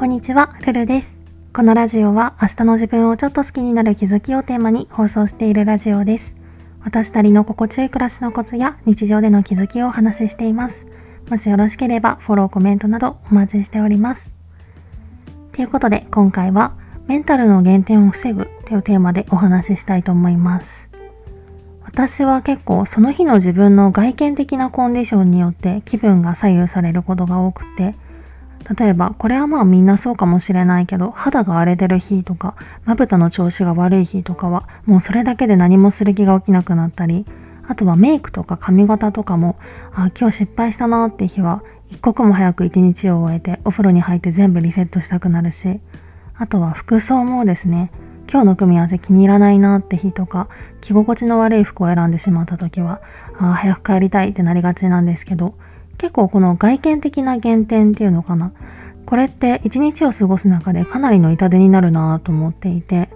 こんにちは、ルルです。このラジオは明日の自分をちょっと好きになる気づきをテーマに放送しているラジオです。私なりの心地よい暮らしのコツや日常での気づきをお話ししています。もしよろしければフォロー、コメントなどお待ちしております。ということで今回はメンタルの減点を防ぐというテーマでお話ししたいと思います。私は結構その日の自分の外見的なコンディションによって気分が左右されることが多くて例えば、これはまあみんなそうかもしれないけど、肌が荒れてる日とか、まぶたの調子が悪い日とかは、もうそれだけで何もする気が起きなくなったり、あとはメイクとか髪型とかも、あ、今日失敗したなって日は、一刻も早く一日を終えて、お風呂に入って全部リセットしたくなるし、あとは服装もですね、今日の組み合わせ気に入らないなって日とか、着心地の悪い服を選んでしまった時は、ああ、早く帰りたいってなりがちなんですけど、結構この外見的な減点っていうのかな。これって一日を過ごす中でかなりの痛手になるなと思っていて、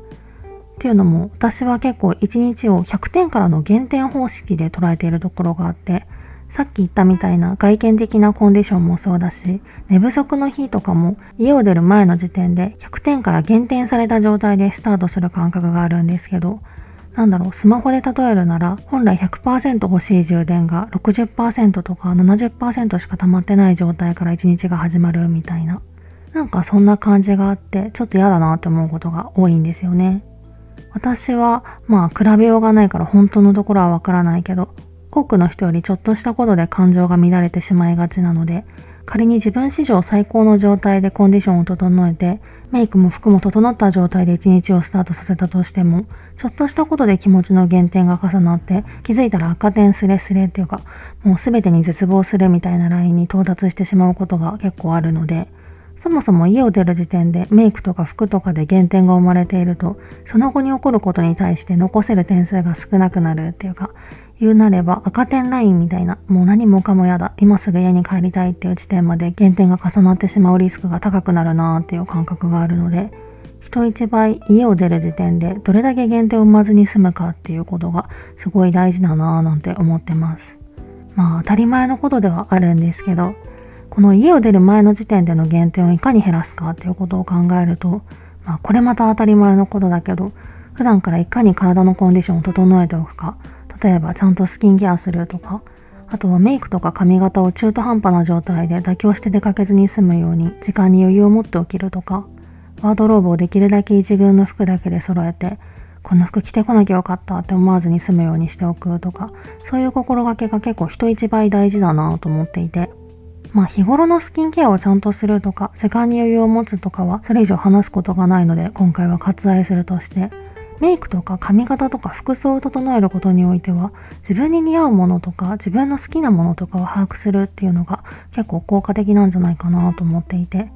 っていうのも私は結構一日を100点からの減点方式で捉えているところがあって、さっき言ったみたいな外見的なコンディションもそうだし、寝不足の日とかも家を出る前の時点で100点から減点された状態でスタートする感覚があるんですけど、なんだろう、スマホで例えるなら、本来100%欲しい充電が60%とか70%しか溜まってない状態から一日が始まるみたいな。なんかそんな感じがあって、ちょっと嫌だなって思うことが多いんですよね。私は、まあ、比べようがないから本当のところはわからないけど、多くの人よりちょっとしたことで感情が乱れてしまいがちなので、仮に自分史上最高の状態でコンディションを整えて、メイクも服も整った状態で一日をスタートさせたとしても、ちょっとしたことで気持ちの減点が重なって、気づいたら赤点スレスレっていうか、もう全てに絶望するみたいなラインに到達してしまうことが結構あるので、そもそも家を出る時点でメイクとか服とかで減点が生まれていると、その後に起こることに対して残せる点数が少なくなるっていうか、言うなれば赤点ラインみたいな、もう何もかもやだ、今すぐ家に帰りたいっていう地点まで減点が重なってしまうリスクが高くなるなーっていう感覚があるので、人一倍家を出る時点でどれだけ減点を生まずに済むかっていうことがすごい大事だなーなんて思ってます。まあ当たり前のことではあるんですけど、この家を出る前の時点での減点をいかに減らすかっていうことを考えると、まあこれまた当たり前のことだけど、普段からいかに体のコンディションを整えておくか例えばちゃんとスキンケアするとか、あとはメイクとか髪型を中途半端な状態で妥協して出かけずに済むように時間に余裕を持っておけるとか、ワードローブをできるだけ一軍の服だけで揃えて、この服着てこなきゃよかったって思わずに済むようにしておくとか、そういう心がけが結構人一倍大事だなと思っていて、まあ日頃のスキンケアをちゃんとするとか、時間に余裕を持つとかは、それ以上話すことがないので、今回は割愛するとして、メイクとか髪型とか服装を整えることにおいては自分に似合うものとか自分の好きなものとかを把握するっていうのが結構効果的なんじゃないかなと思っていて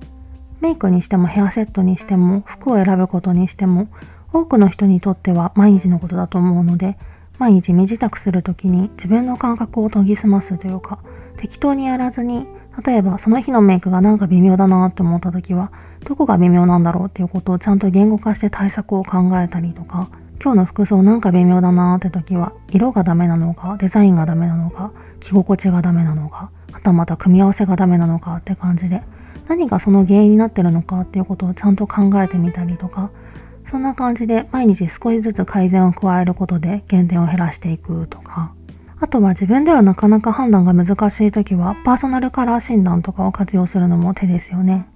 メイクにしてもヘアセットにしても服を選ぶことにしても多くの人にとっては毎日のことだと思うので毎日身支度する時に自分の感覚を研ぎ澄ますというか適当にやらずに例えばその日のメイクがなんか微妙だなって思った時はどこが微妙なんだろうっていうことをちゃんと言語化して対策を考えたりとか今日の服装なんか微妙だなって時は色がダメなのかデザインがダメなのか着心地がダメなのかはたまた組み合わせがダメなのかって感じで何がその原因になってるのかっていうことをちゃんと考えてみたりとかそんな感じで毎日少しずつ改善を加えることで減点を減らしていくとかあとは自分ではなかなか判断が難しい時はパーソナルカラー診断とかを活用するのも手ですよね。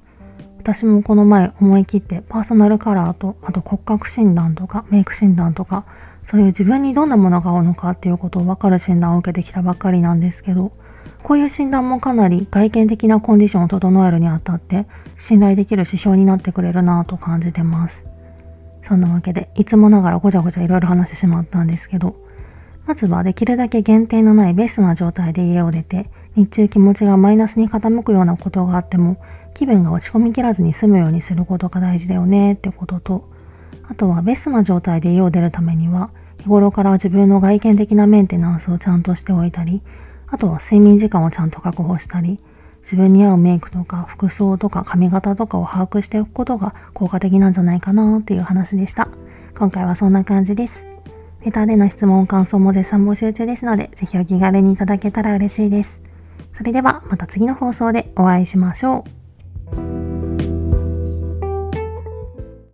私もこの前思い切ってパーソナルカラーとあと骨格診断とかメイク診断とかそういう自分にどんなものが合うのかっていうことを分かる診断を受けてきたばっかりなんですけどこういう診断もかなり外見的なコンディションを整えるにあたって信頼できる指標になってくれるなぁと感じてます。そんなわけでいつもながらごちゃごちゃいろいろ話してしまったんですけどまずはできるだけ限定のないベストな状態で家を出て、日中気持ちがマイナスに傾くようなことがあっても、気分が落ち込みきらずに済むようにすることが大事だよねってことと、あとはベストな状態で家を出るためには、日頃から自分の外見的なメンテナンスをちゃんとしておいたり、あとは睡眠時間をちゃんと確保したり、自分に合うメイクとか服装とか髪型とかを把握しておくことが効果的なんじゃないかなっていう話でした。今回はそんな感じです。レターでの質問、感想も絶賛募集中ですので、ぜひお気軽にいただけたら嬉しいです。それではまた次の放送でお会いしましょう。